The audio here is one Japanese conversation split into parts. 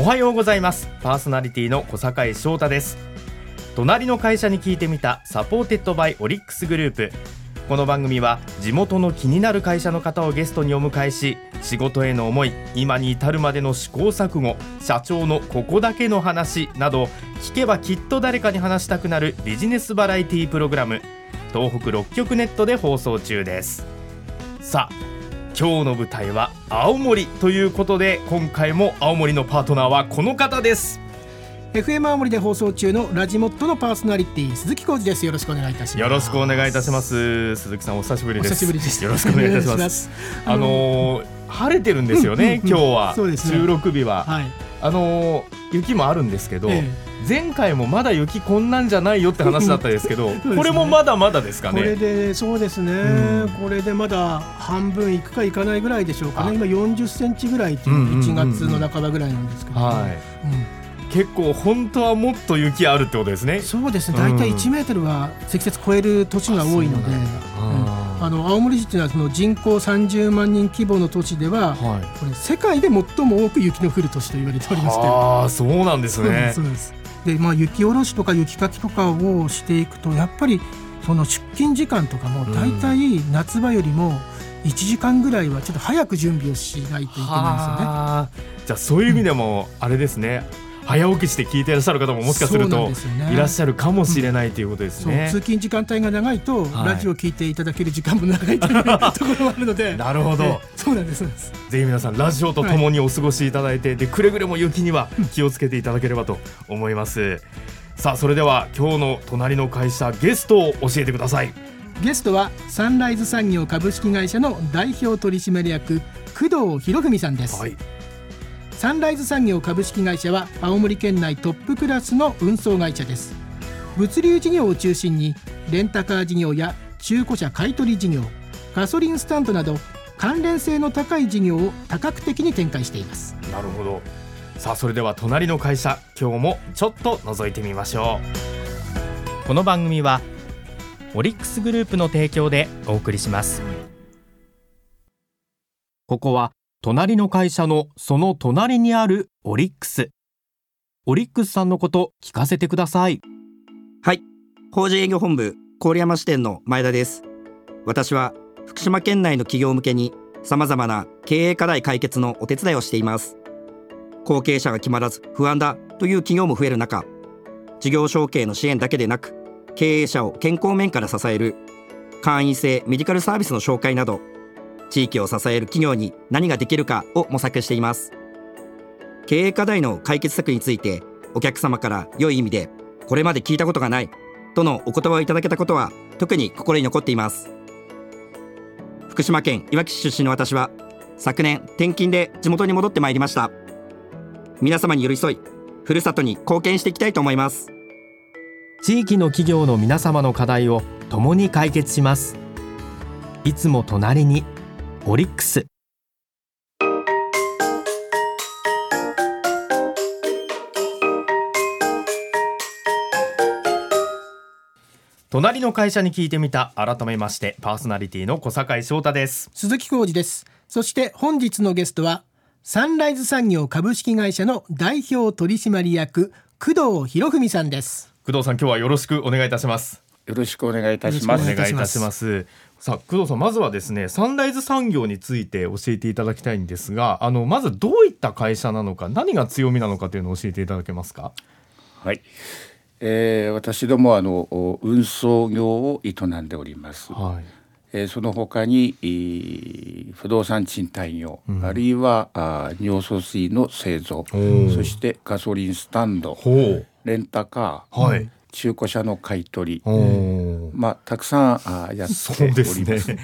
おはようございます。パーソナリティの小坂翔太です。隣の会社に聞いてみた Supported by オリックスグループ。この番組は地元の気になる会社の方をゲストにお迎えし仕事への思い今に至るまでの試行錯誤社長のここだけの話など聞けばきっと誰かに話したくなるビジネスバラエティプログラム東北6局ネットで放送中です。さあ今日の舞台は青森ということで今回も青森のパートナーはこの方です。FM 青森で放送中のラジモットのパーソナリティ鈴木浩二です。よろしくお願いいたします。よろしくお願いいたします。鈴木さんお久しぶりです。お久しぶりです。よろしくお願いいたします。あのー、晴れてるんですよね、今日は、ね、収録日は、はい、あのー、雪もあるんですけど、え前回もまだ雪こんなんじゃないよって話だったですけど ね。これもまだまだですかこれねでそうですね、うん。これでまだ半分いくかいかないぐらいでしょうかあね今40センチぐらいっていううんうんうんうん。1月の半ばぐらいなんですけど、はい。うん結構本当はもっと雪あるってことですね。そうですね。大体うん1メートルは積雪超える年が多いので、ああの青森市っていうのはその人口30万人規模の都市ではーはい。これ世界で最も多く雪の降る都市と言われておりまして。ああそうなんですね。そうですでまあ雪下ろしとか雪かきとかをしていくとやっぱりその出勤時間とかも大体夏場よりも1時間ぐらいはちょっと早く準備をしないといけないんですよね。はあ。じゃあそういう意味でもあれですね早起きして聞いていらっしゃる方ももしかするといらっしゃるかもしれないということですそうね通勤時間帯が長いと、はいラジオを聞いていただける時間も長いというところもあるのでなるほど。えそうなんです。ぜひ皆さんラジオとともにお過ごしいただいて、でくれぐれも雪には気をつけていただければと思います、さあそれでは今日の隣の会社ゲストを教えてください。ゲストはサンライズ産業株式会社の代表取締役工藤博文さんです、はいサンライズ産業株式会社は青森県内トップクラスの運送会社です。物流事業を中心にレンタカー事業や中古車買取事業ガソリンスタンドなど関連性の高い事業を多角的に展開しています。なるほど。さあそれでは隣の会社今日もちょっと覗いてみましょう。この番組はオリックスグループの提供でお送りします。ここは隣の会社のその隣にあるオリックス。オリックスさんのこと聞かせてください。はい。法人営業本部郡山支店の前田です。私は福島県内の企業向けに様々な経営課題解決のお手伝いをしています。後継者が決まらず不安だという企業も増える中事業承継の支援だけでなく経営者を健康面から支える会員制メディカルサービスの紹介など地域を支える企業に何ができるかを模索しています。経営課題の解決策についてお客様から良い意味でこれまで聞いたことがないとのお言葉をいただけたことは特に心に残っています。福島県いわき市出身の私は昨年転勤で地元に戻ってまいりました。皆様に寄り添いふるさとに貢献していきたいと思います。地域の企業の皆様の課題を共に解決します。いつも隣にオリックス。隣の会社に聞いてみた。改めましてパーソナリティの小坂井翔太です。鈴木浩二です。そして本日のゲストはサンライズ産業株式会社の代表取締役工藤博文さんです。工藤さん今日はよろしくお願いいたします。よろしくお願いいたします。お願いいたしますさあ工藤さんまずはですねサンライズ産業について教えていただきたいんですがあのまずどういった会社なのか何が強みなのかというのを教えていただけますか？はい。えー、私どもはあのお運送業を営んでおります。はい。えー、その他に、えー不動産賃貸業、うん。あるいはあー尿素水の製造ー。そしてガソリンスタンドレンタカー、はい中古車の買い取り、まあたくさんあーやっております。すね。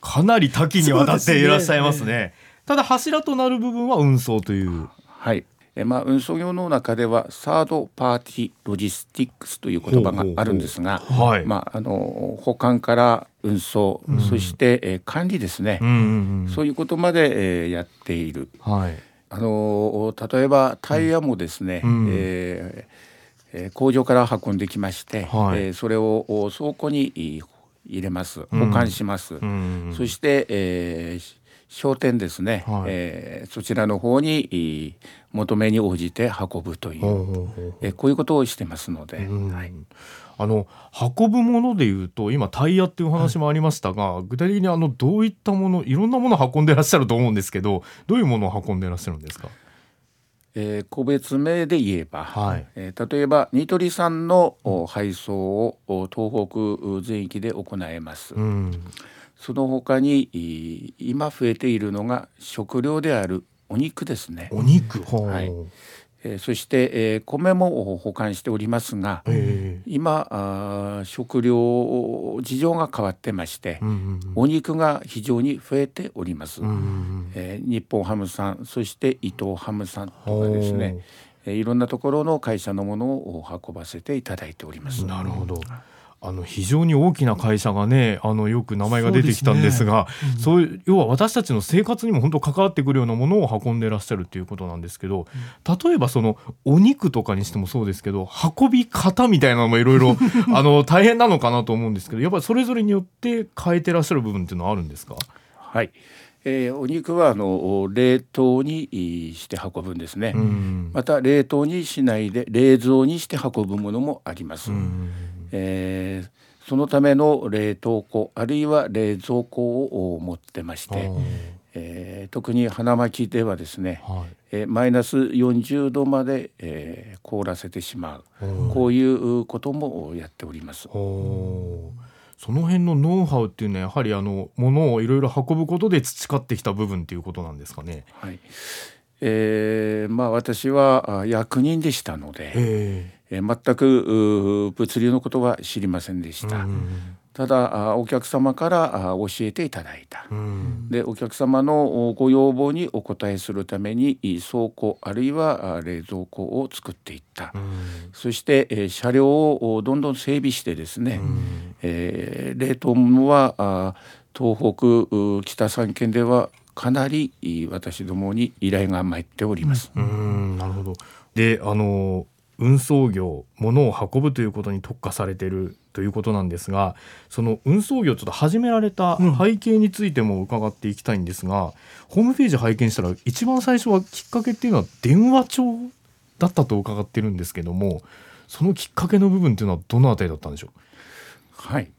かなり多岐にわたっていらっしゃいますね。ただ柱となる部分は運送という。はい。えまあ運送業の中ではサードパーティーロジスティックスという言葉があるんですが、はい。まああの保管から運送、うん。そして、えー管理ですね、うんうんうんそういうことまで、えーやっている。はい。あの例えばタイヤもですね、うん。えーえー工場から運んできまして、はい。えーそれをお倉庫にい入れます。うん。保管します、うんそして、えーし商店ですね、はい、えー、そちらの方に求めに応じて運ぶという、えこういうことをしてますので、はい、あの運ぶものでいうと今タイヤっていう話もありましたが、はい、具体的にあのどういったものいろんなものを運んでらっしゃると思うんですけどどういうものを運んでらっしゃるんですか？えー、個別名で言えば、はい、えー、例えばニトリさんの配送を東北全域で行えます。うんその他に今増えているのが食料であるお肉ですね。お肉、はい。えー、そして、えー、米も保管しておりますが、今あ食料事情が変わってまして、うんうんうん、お肉が非常に増えております、うんうん、えー、日本ハムさんそして伊藤ハムさんとかですね、えー、いろんなところの会社のものを運ばせていただいております。なるほどあの非常に大きな会社がねあのよく名前が出てきたんですがそう、ね。うん、要は私たちの生活にも本当関わってくるようなものを運んでらっしゃるということなんですけど、例えばそのお肉とかにしてもそうですけど運び方みたいなのもいろいろ 大変なのかなと思うんですけどやっぱりそれぞれによって変えてらっしゃる部分っていうのはあるんですか？はい。えー、お肉はあの冷凍にして運ぶんですね、うん、また冷凍にしないで冷蔵にして運ぶものもあります、うんえー、そのための冷凍庫あるいは冷蔵庫を持ってまして、えー、特に花巻ではですね、はい、えー、マイナス40度まで、えー、凍らせてしまう。こういうこともやっております。その辺のノウハウっていうのはやはりあの物をいろいろ運ぶことで培ってきた部分っていうことなんですかね？はい。えー、まあ私は役人でしたので、えー、全く物流のことは知りませんでした。ただお客様から教えていただいた、でお客様のご要望にお応えするために倉庫あるいは冷蔵庫を作っていった、そして車両をどんどん整備してですね、えー、冷凍物は東北北三県ではかなり私どもに依頼が参っております。うん。なるほど。であの運送業物を運ぶということに特化されているということなんですがその運送業ちょっと始められた背景についても伺っていきたいんですが、うん、ホームページ拝見したら一番最初はきっかけっていうのは電話帳だったと伺ってるんですけどもそのきっかけの部分っていうのはどのあたりだったんでしょう？はい、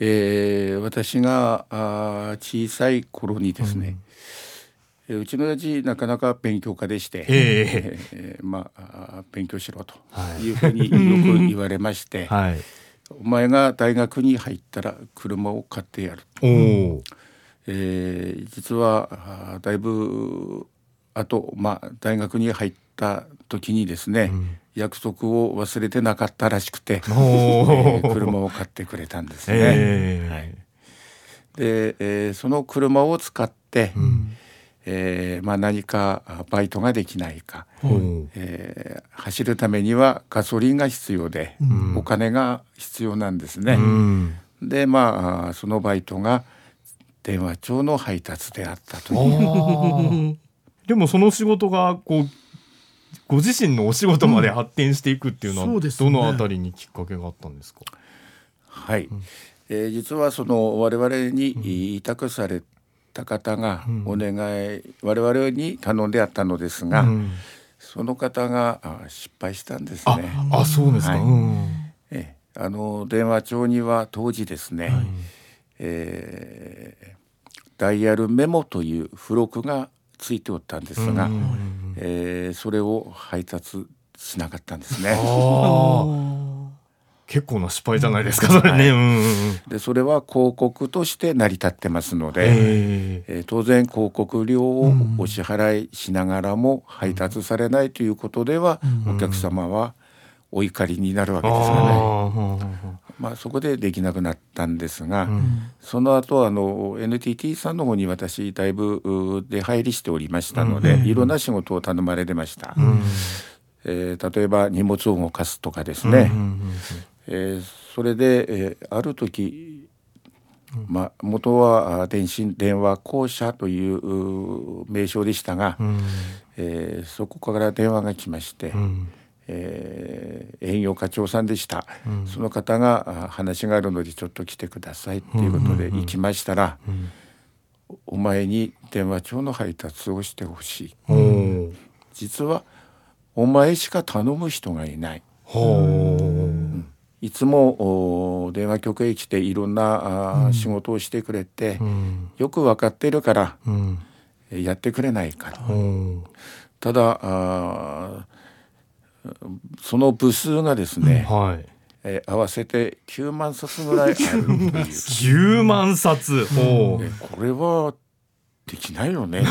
えー、私があ小さい頃にですね、うんうちの親父なかなか勉強家でして、えー、えー、まあ勉強しろとい。うふうによく言われまして、はい、お前が大学に入ったら車を買ってやる。おえー、実はだいぶあと、まあ、大学に入った時にですね、うん、約束を忘れてなかったらしくて、えー、車を買ってくれたんですね。えー、はい、で、えー、その車を使って、うんえーまあ、何かバイトができないか、うん、えー、走るためにはガソリンが必要で、うん、お金が必要なんですね。うん、でまあそのバイトが電話帳の配達であったという。でもその仕事がこうご自身のお仕事まで発展していくっていうのは、どのあたりにきっかけがあったんですか、はい、えー、実はその我々に委託された方がお願い、うん、我々に頼んであったのですが、うん、その方が失敗したんですね。あそうですか、はい、えあの電話帳には当時ですね、はい、えー、ダイヤルメモという付録がついておったんですが、うん、えー、それを配達しなかったんですね。結構な失敗じゃないですか、それね、はい、でそれは広告として成り立ってますので、えー、当然広告料をお支払いしながらも配達されないということでは、お客様はお怒りになるわけですよね。まあ、そこでできなくなったんですが、うん、その後あの NTT さんの方に私だいぶ出入りしておりましたので、うん、いろんな仕事を頼まれてました。うん、えー、例えば荷物を動かすとかですね、えー、それで、えー、ある時、まあ、元は電信電話公社という名称でしたが、うん、えー、そこから電話が来まして、うん、えー、営業課長さんでした、うん、その方が話があるのでちょっと来てくださいっていうことで行きましたら、お前に電話帳の配達をしてほしい。ほ実はお前しか頼む人がいない。う。ほいつもお電話局へ来ていろんなあー仕事をしてくれて、ううん。よく分かってるからうん。えやってくれないから。ほただあーその部数がですうね、はい。えー合わせて9万冊ぐらいあるっていう。9万冊。これはできないよね。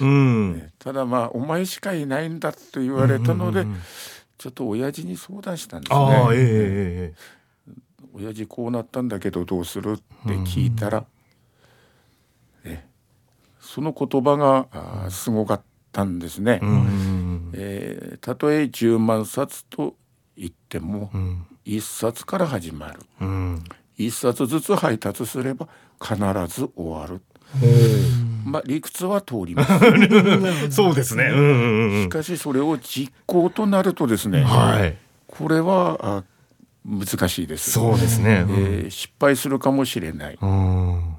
う うんただまあお前しかいないんだと言われたので、うんうんうんちょっと親父に相談したんですああええね。ええ親父こうなったんだけどどうするって聞いたら、えその言葉があーすごかったんですね。えたとえ10万冊と言ってもうん。1冊から始まる。うん。1冊ずつ配達すれば必ず終わる。まあ理屈は通ります。そうですねうんうんうんしかしそれを実行となるとですね、はいこれはあ難しいです。そうですねえー失敗するかもしれない。うん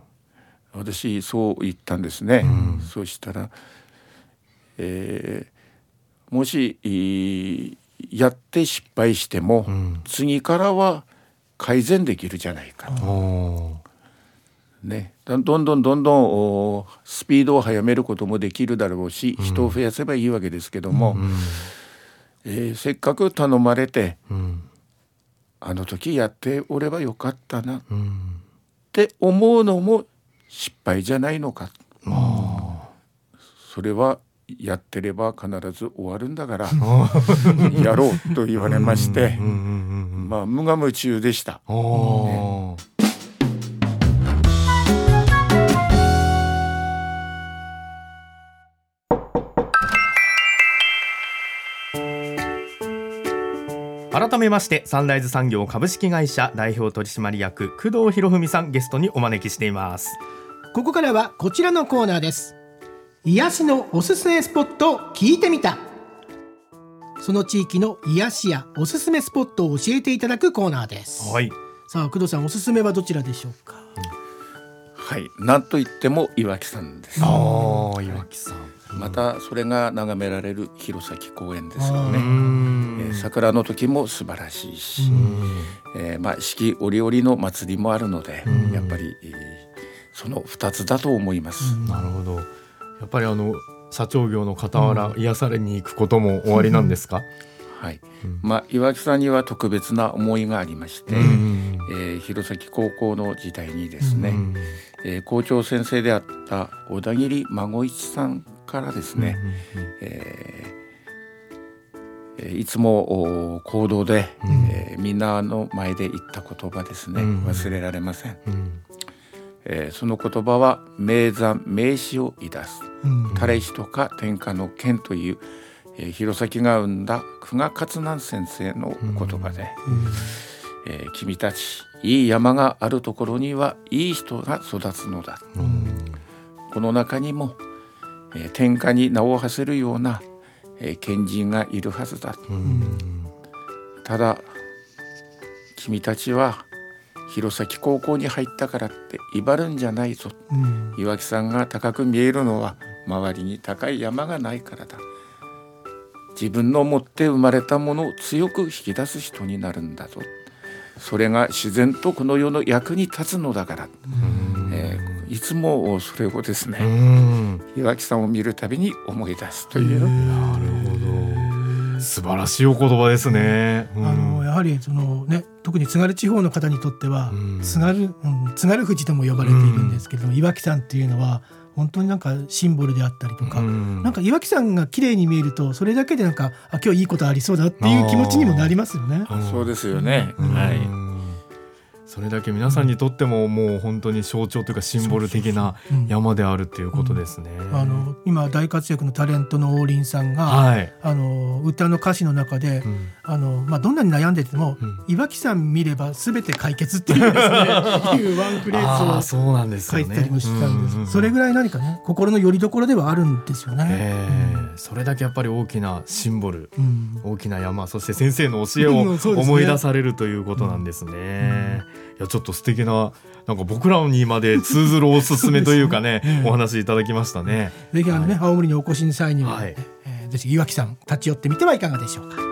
私そう言ったんですね。うんそしたら、えーもしやって失敗しても、うん次からは改善できるじゃないか。おね、どんどんどんどんスピードを速めることもできるだろうし、人を増やせばいいわけですけども、うん。えーせっかく頼まれてうん。あの時やっておればよかったなっうん。て思うのも失敗じゃないのか。それはやってれば必ず終わるんだから やろうと言われましてまあ無我夢中でした。お改めましてサンライズ産業株式会社代表取締役工藤博文さんゲストにお招きしています。ここからはこちらのコーナーです。癒しのおすすめスポットを聞いてみた。その地域の癒しやおすすめスポットを教えていただくコーナーです、はい。さあ工藤さんおすすめはどちらでしょうか？はい、なんといっても岩木山です。ああ岩木さんまたそれが眺められる弘前公園ですようね。ん。えー桜の時も素晴らしいし、うん。えーまあ四季折々の祭りもあるので、うん。やっぱり、えーその二つだと思います。なるほど。やっぱりあの社長業の傍ら癒されに行くことも終わりなんですか、はい、うん。まあ岩木さんには特別な思いがありまして、うん。えー弘前高校の時代にですね、うん。えー校長先生であった小田切孫一さんからですね、えーえーいつもお行動で、うん。えーみんなの前で言った言葉ですね、うん忘れられません、うん。えーその言葉は名山名詞をいだす。うん彼氏とか天下の剣という、えー弘前が生んだ久我勝南先生の言葉で、えー君たちいい山があるところにはいい人が育つのだ。うん。この中にも、えー天下に名を馳せるような、えー賢人がいるはずだ。うん。ただ君たちは弘前高校に入ったからって威張るんじゃないぞ。うん。岩木さんが高く見えるのは周りに高い山がないからだ。自分の持って生まれたものを強く引き出す人になるんだぞ。それが自然とこの世の役に立つのだから、えーいつもそれをですうね、ん。岩木さんを見るたびに思い出すという、なるほど。素晴らしいお言葉ですね、うん。あのやはりそのね特に津軽地方の方にとっては、うん。津軽、うん、津軽富士とも呼ばれているんですけれども、岩木山っていうのは本当になんかシンボルであったりとか、うん。なんか岩木山が綺麗に見えるとそれだけでなんかあ今日いいことありそうだっていう気持ちにもなりますよね。うん。そうですよね、うん。はいそれだけ皆さんにとってももう本当に象徴というかシンボル的なうん。山であるっていうことですね。あの今大活躍のタレントの王林さんが、はい、あの歌の歌詞の中で、うん。あのまあ、どんなに悩んでても、うん。岩木山見ればすべて解決っていう ですねいうワンフレあーズ。を書いてたりもしたんです、うううそれぐらい何かね心の拠り所ではあるんですよね。ええそれだけやっぱり大きなシンボルうん。大きな山そして先生の教えを思い出されるということなんですね。いやちょっと素敵ななんか僕らにまで通ずるおすすめというかね お話いただきましたね。ぜひあのね、はい、青森にお越しの際には、はい、えー、ぜひ岩木さん立ち寄ってみてはいかがでしょうか。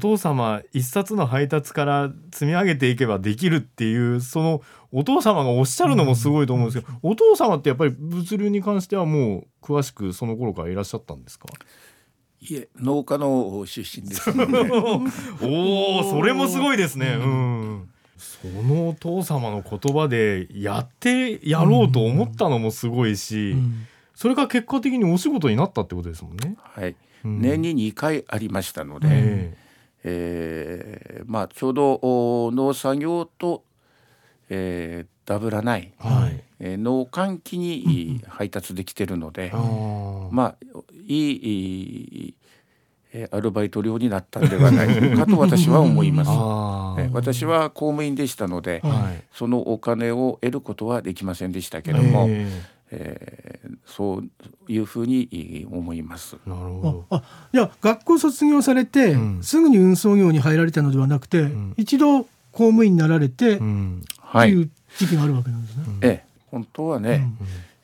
父様一冊の配達から積み上げていけばできるっていうそのお父様がおっしゃるのもすごいと思うんですけど、うん、お父様ってやっぱり物流に関してはもう詳しくその頃からいらっしゃったんですか？いえ農家の出身です、ね、おおそれもすごいですね、うん、そのお父様の言葉でやってやろうと思ったのもすごいし、うん、それが結果的にお仕事になったってことですもんね。はい、年に2回ありましたので、えーえー、まあちょうど農作業と、えー、ダブらない、はい。えー、農閑期に配達できてるので、うん、まあいいえアルバイト料になったんではないかと 私は思います。え私は公務員でしたので、はい、そのお金を得ることはできませんでしたけれども、えーえー、そういうふうに思います。なるほど。あ、じゃあ学校卒業されて、うん、すぐに運送業に入られたのではなくて、うん、一度公務員になられて、うん、っていう時期があるわけなんですね。ええ、本当はね、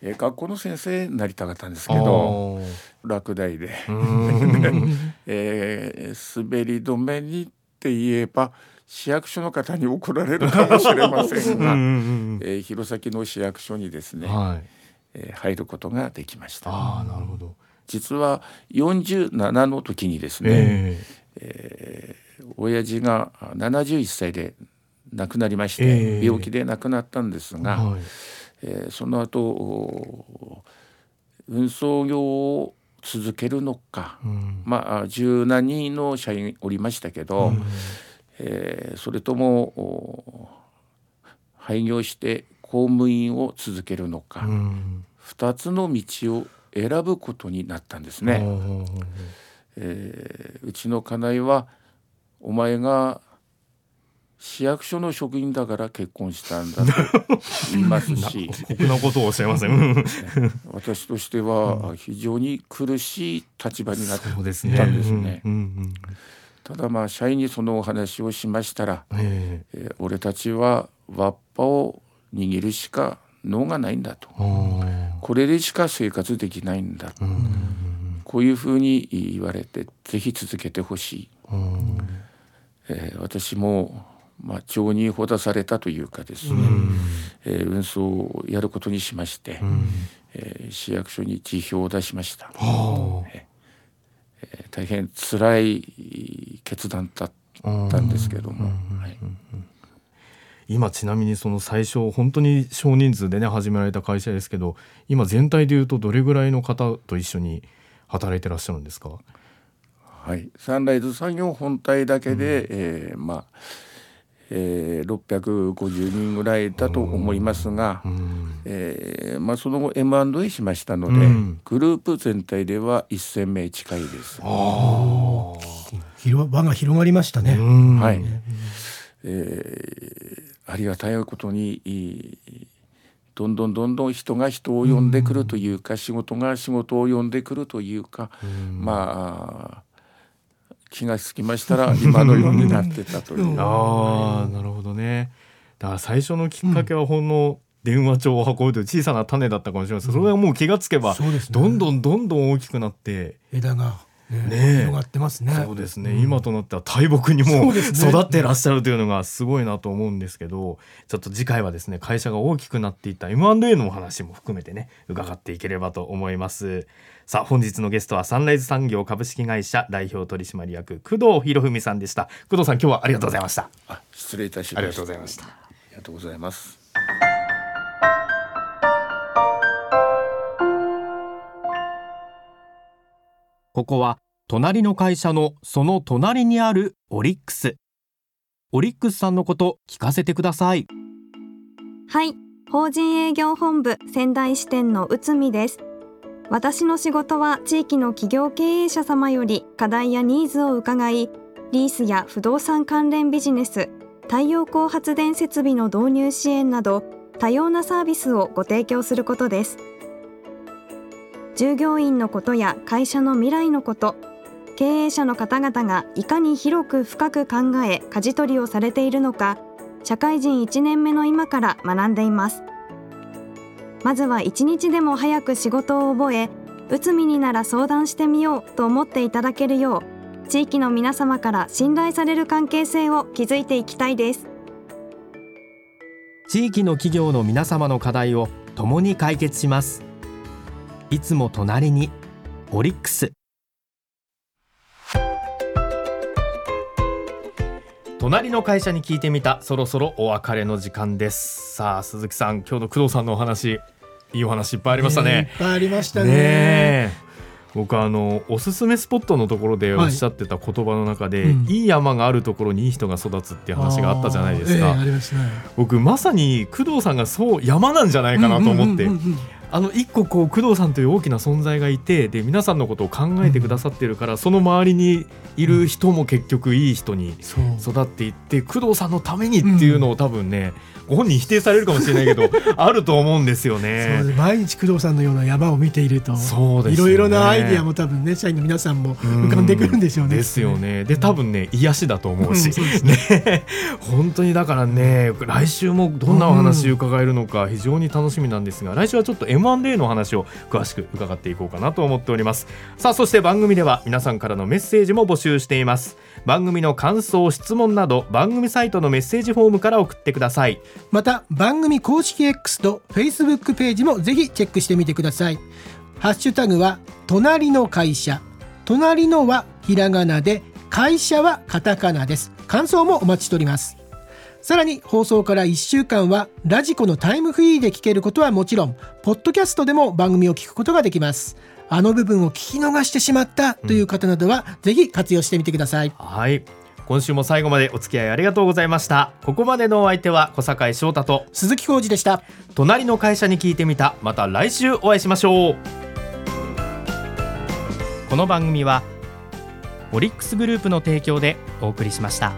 うん、え学校の先生になりたかったんですけど、落第で、えー、滑り止めにって言えば。市役所の方に怒られるかもしれませんが、えー、弘前の市役所にですね、はいえー、入ることができました。あなるほど。実は47の時にですね、えーえー、親父が71歳で亡くなりまして、えー、病気で亡くなったんですが、はい、えー、その後運送業を続けるのか、うん、まあ十何人の社員おりましたけど、うん、えー、それとも廃業して公務員を続けるのか、うん、2つの道を選ぶことになったんですね。えー、うちの家内はお前が市役所の職員だから結婚したんだと言いますし。酷なことをおっしゃいません。私としては非常に苦しい立場になったんですね。ただまあ社員にそのお話をしましたら、えー、えー、俺たちはわっぱを握るしか脳がないんだと。これでしか生活できないんだこういうふうに言われてぜひ続けてほしい、えー、私もまあ情にほだされたというかですね、えー、運送をやることにしまして、えー、市役所に辞表を出しました、えー、大変辛い決断だったんですけども。はい今ちなみにその最初本当に少人数でね始められた会社ですけど今全体でいうとどれぐらいの方と一緒に働いてらっしゃるんですか？はい。サンライズ産業本体だけで、うん、えー、まあえー、650人ぐらいだと思いますが、うん、えー、まあ、その後 M&A しましたので、うん、グループ全体では1,000名近いです。あ輪が広がりましたね。はい、えーありがたいことにどんどんどんどん人が人を呼んでくるというか、仕事が仕事を呼んでくるというか、まあ気がつきましたら今のようになってたという。ああなるほどね。だから最初のきっかけはほんの、電話帳を運ぶという小さな種だったかもしれません、それはもう気がつけば、どんどんどんどん大きくなって。枝がね広がってますね。そうですね、うん、今となっては大木にも育ってらっしゃるというのがすごいなと思うんですけど、ちょっと次回はですね会社が大きくなっていった M&A のお話も含めてね伺っていければと思います。さあ本日のゲストはサンライズ産業株式会社代表取締役工藤博文さんでした。工藤さん今日はありがとうございました。失礼いたしました。ありがとうございました。ありがとうございます。ここは隣の会社のその隣にあるオリックス。オリックスさんのこと聞かせてください。はい。法人営業本部仙台支店の内海です。私の仕事は地域の企業経営者様より課題やニーズを伺いリースや不動産関連ビジネス太陽光発電設備の導入支援など多様なサービスをご提供することです。従業員のことや会社の未来のこと経営者の方々がいかに広く深く考え舵取りをされているのか社会人1年目の今から学んでいます。まずは一日でも早く仕事を覚えうつみになら相談してみようと思っていただけるよう地域の皆様から信頼される関係性を築いていきたいです。地域の企業の皆様の課題を共に解決します。いつも隣にオリックス。隣の会社に聞いてみた。そろそろお別れの時間です。さあ鈴木さん今日の工藤さんのお話いいお話いっぱいありましたね、ね、いっぱいありましたね。ね僕あのおすすめスポットのところでおっしゃってた言葉の中で、はいうん、いい山があるところにいい人が育つっていう話があったじゃないですか、えーね、僕まさに工藤さんがそう山なんじゃないかなと思って、あの一個こう工藤さんという大きな存在がいてで皆さんのことを考えてくださってるから、うん、その周りにいる人も結局いい人に育っていって、工藤さんのためにっていうのを多分ね、ご本人否定されるかもしれないけど あると思うんですよね。毎日工藤さんのような山を見ていると。いろいろなアイディアも多分ね社員の皆さんも浮かんでくるんでしょうね。ですよね。で多分ね癒しだと思うし、うん、ね。本当にだからね来週もどんなお話伺えるのか非常に楽しみなんですが来週はちょっと M&A の話を詳しく伺っていこうかなと思っております。さあそして番組では皆さんからのメッセージも募集しています。番組の感想質問など番組サイトのメッセージフォームから送ってください。また番組公式 X と Facebook ページもぜひチェックしてみてください。ハッシュタグは隣の会社。隣のはひらがなで会社はカタカナです。感想もお待ちしております。さらに放送から1週間はラジコのタイムフリーで聞けることはもちろんポッドキャストでも番組を聞くことができます。あの部分を聞き逃してしまったという方などは、うん、ぜひ活用してみてください。はい。今週も最後までお付き合いありがとうございました。ここまでのお相手は小坂井翔太と鈴木浩二でした。隣の会社に聞いてみた。また来週お会いしましょう。この番組はオリックスグループの提供でお送りしました。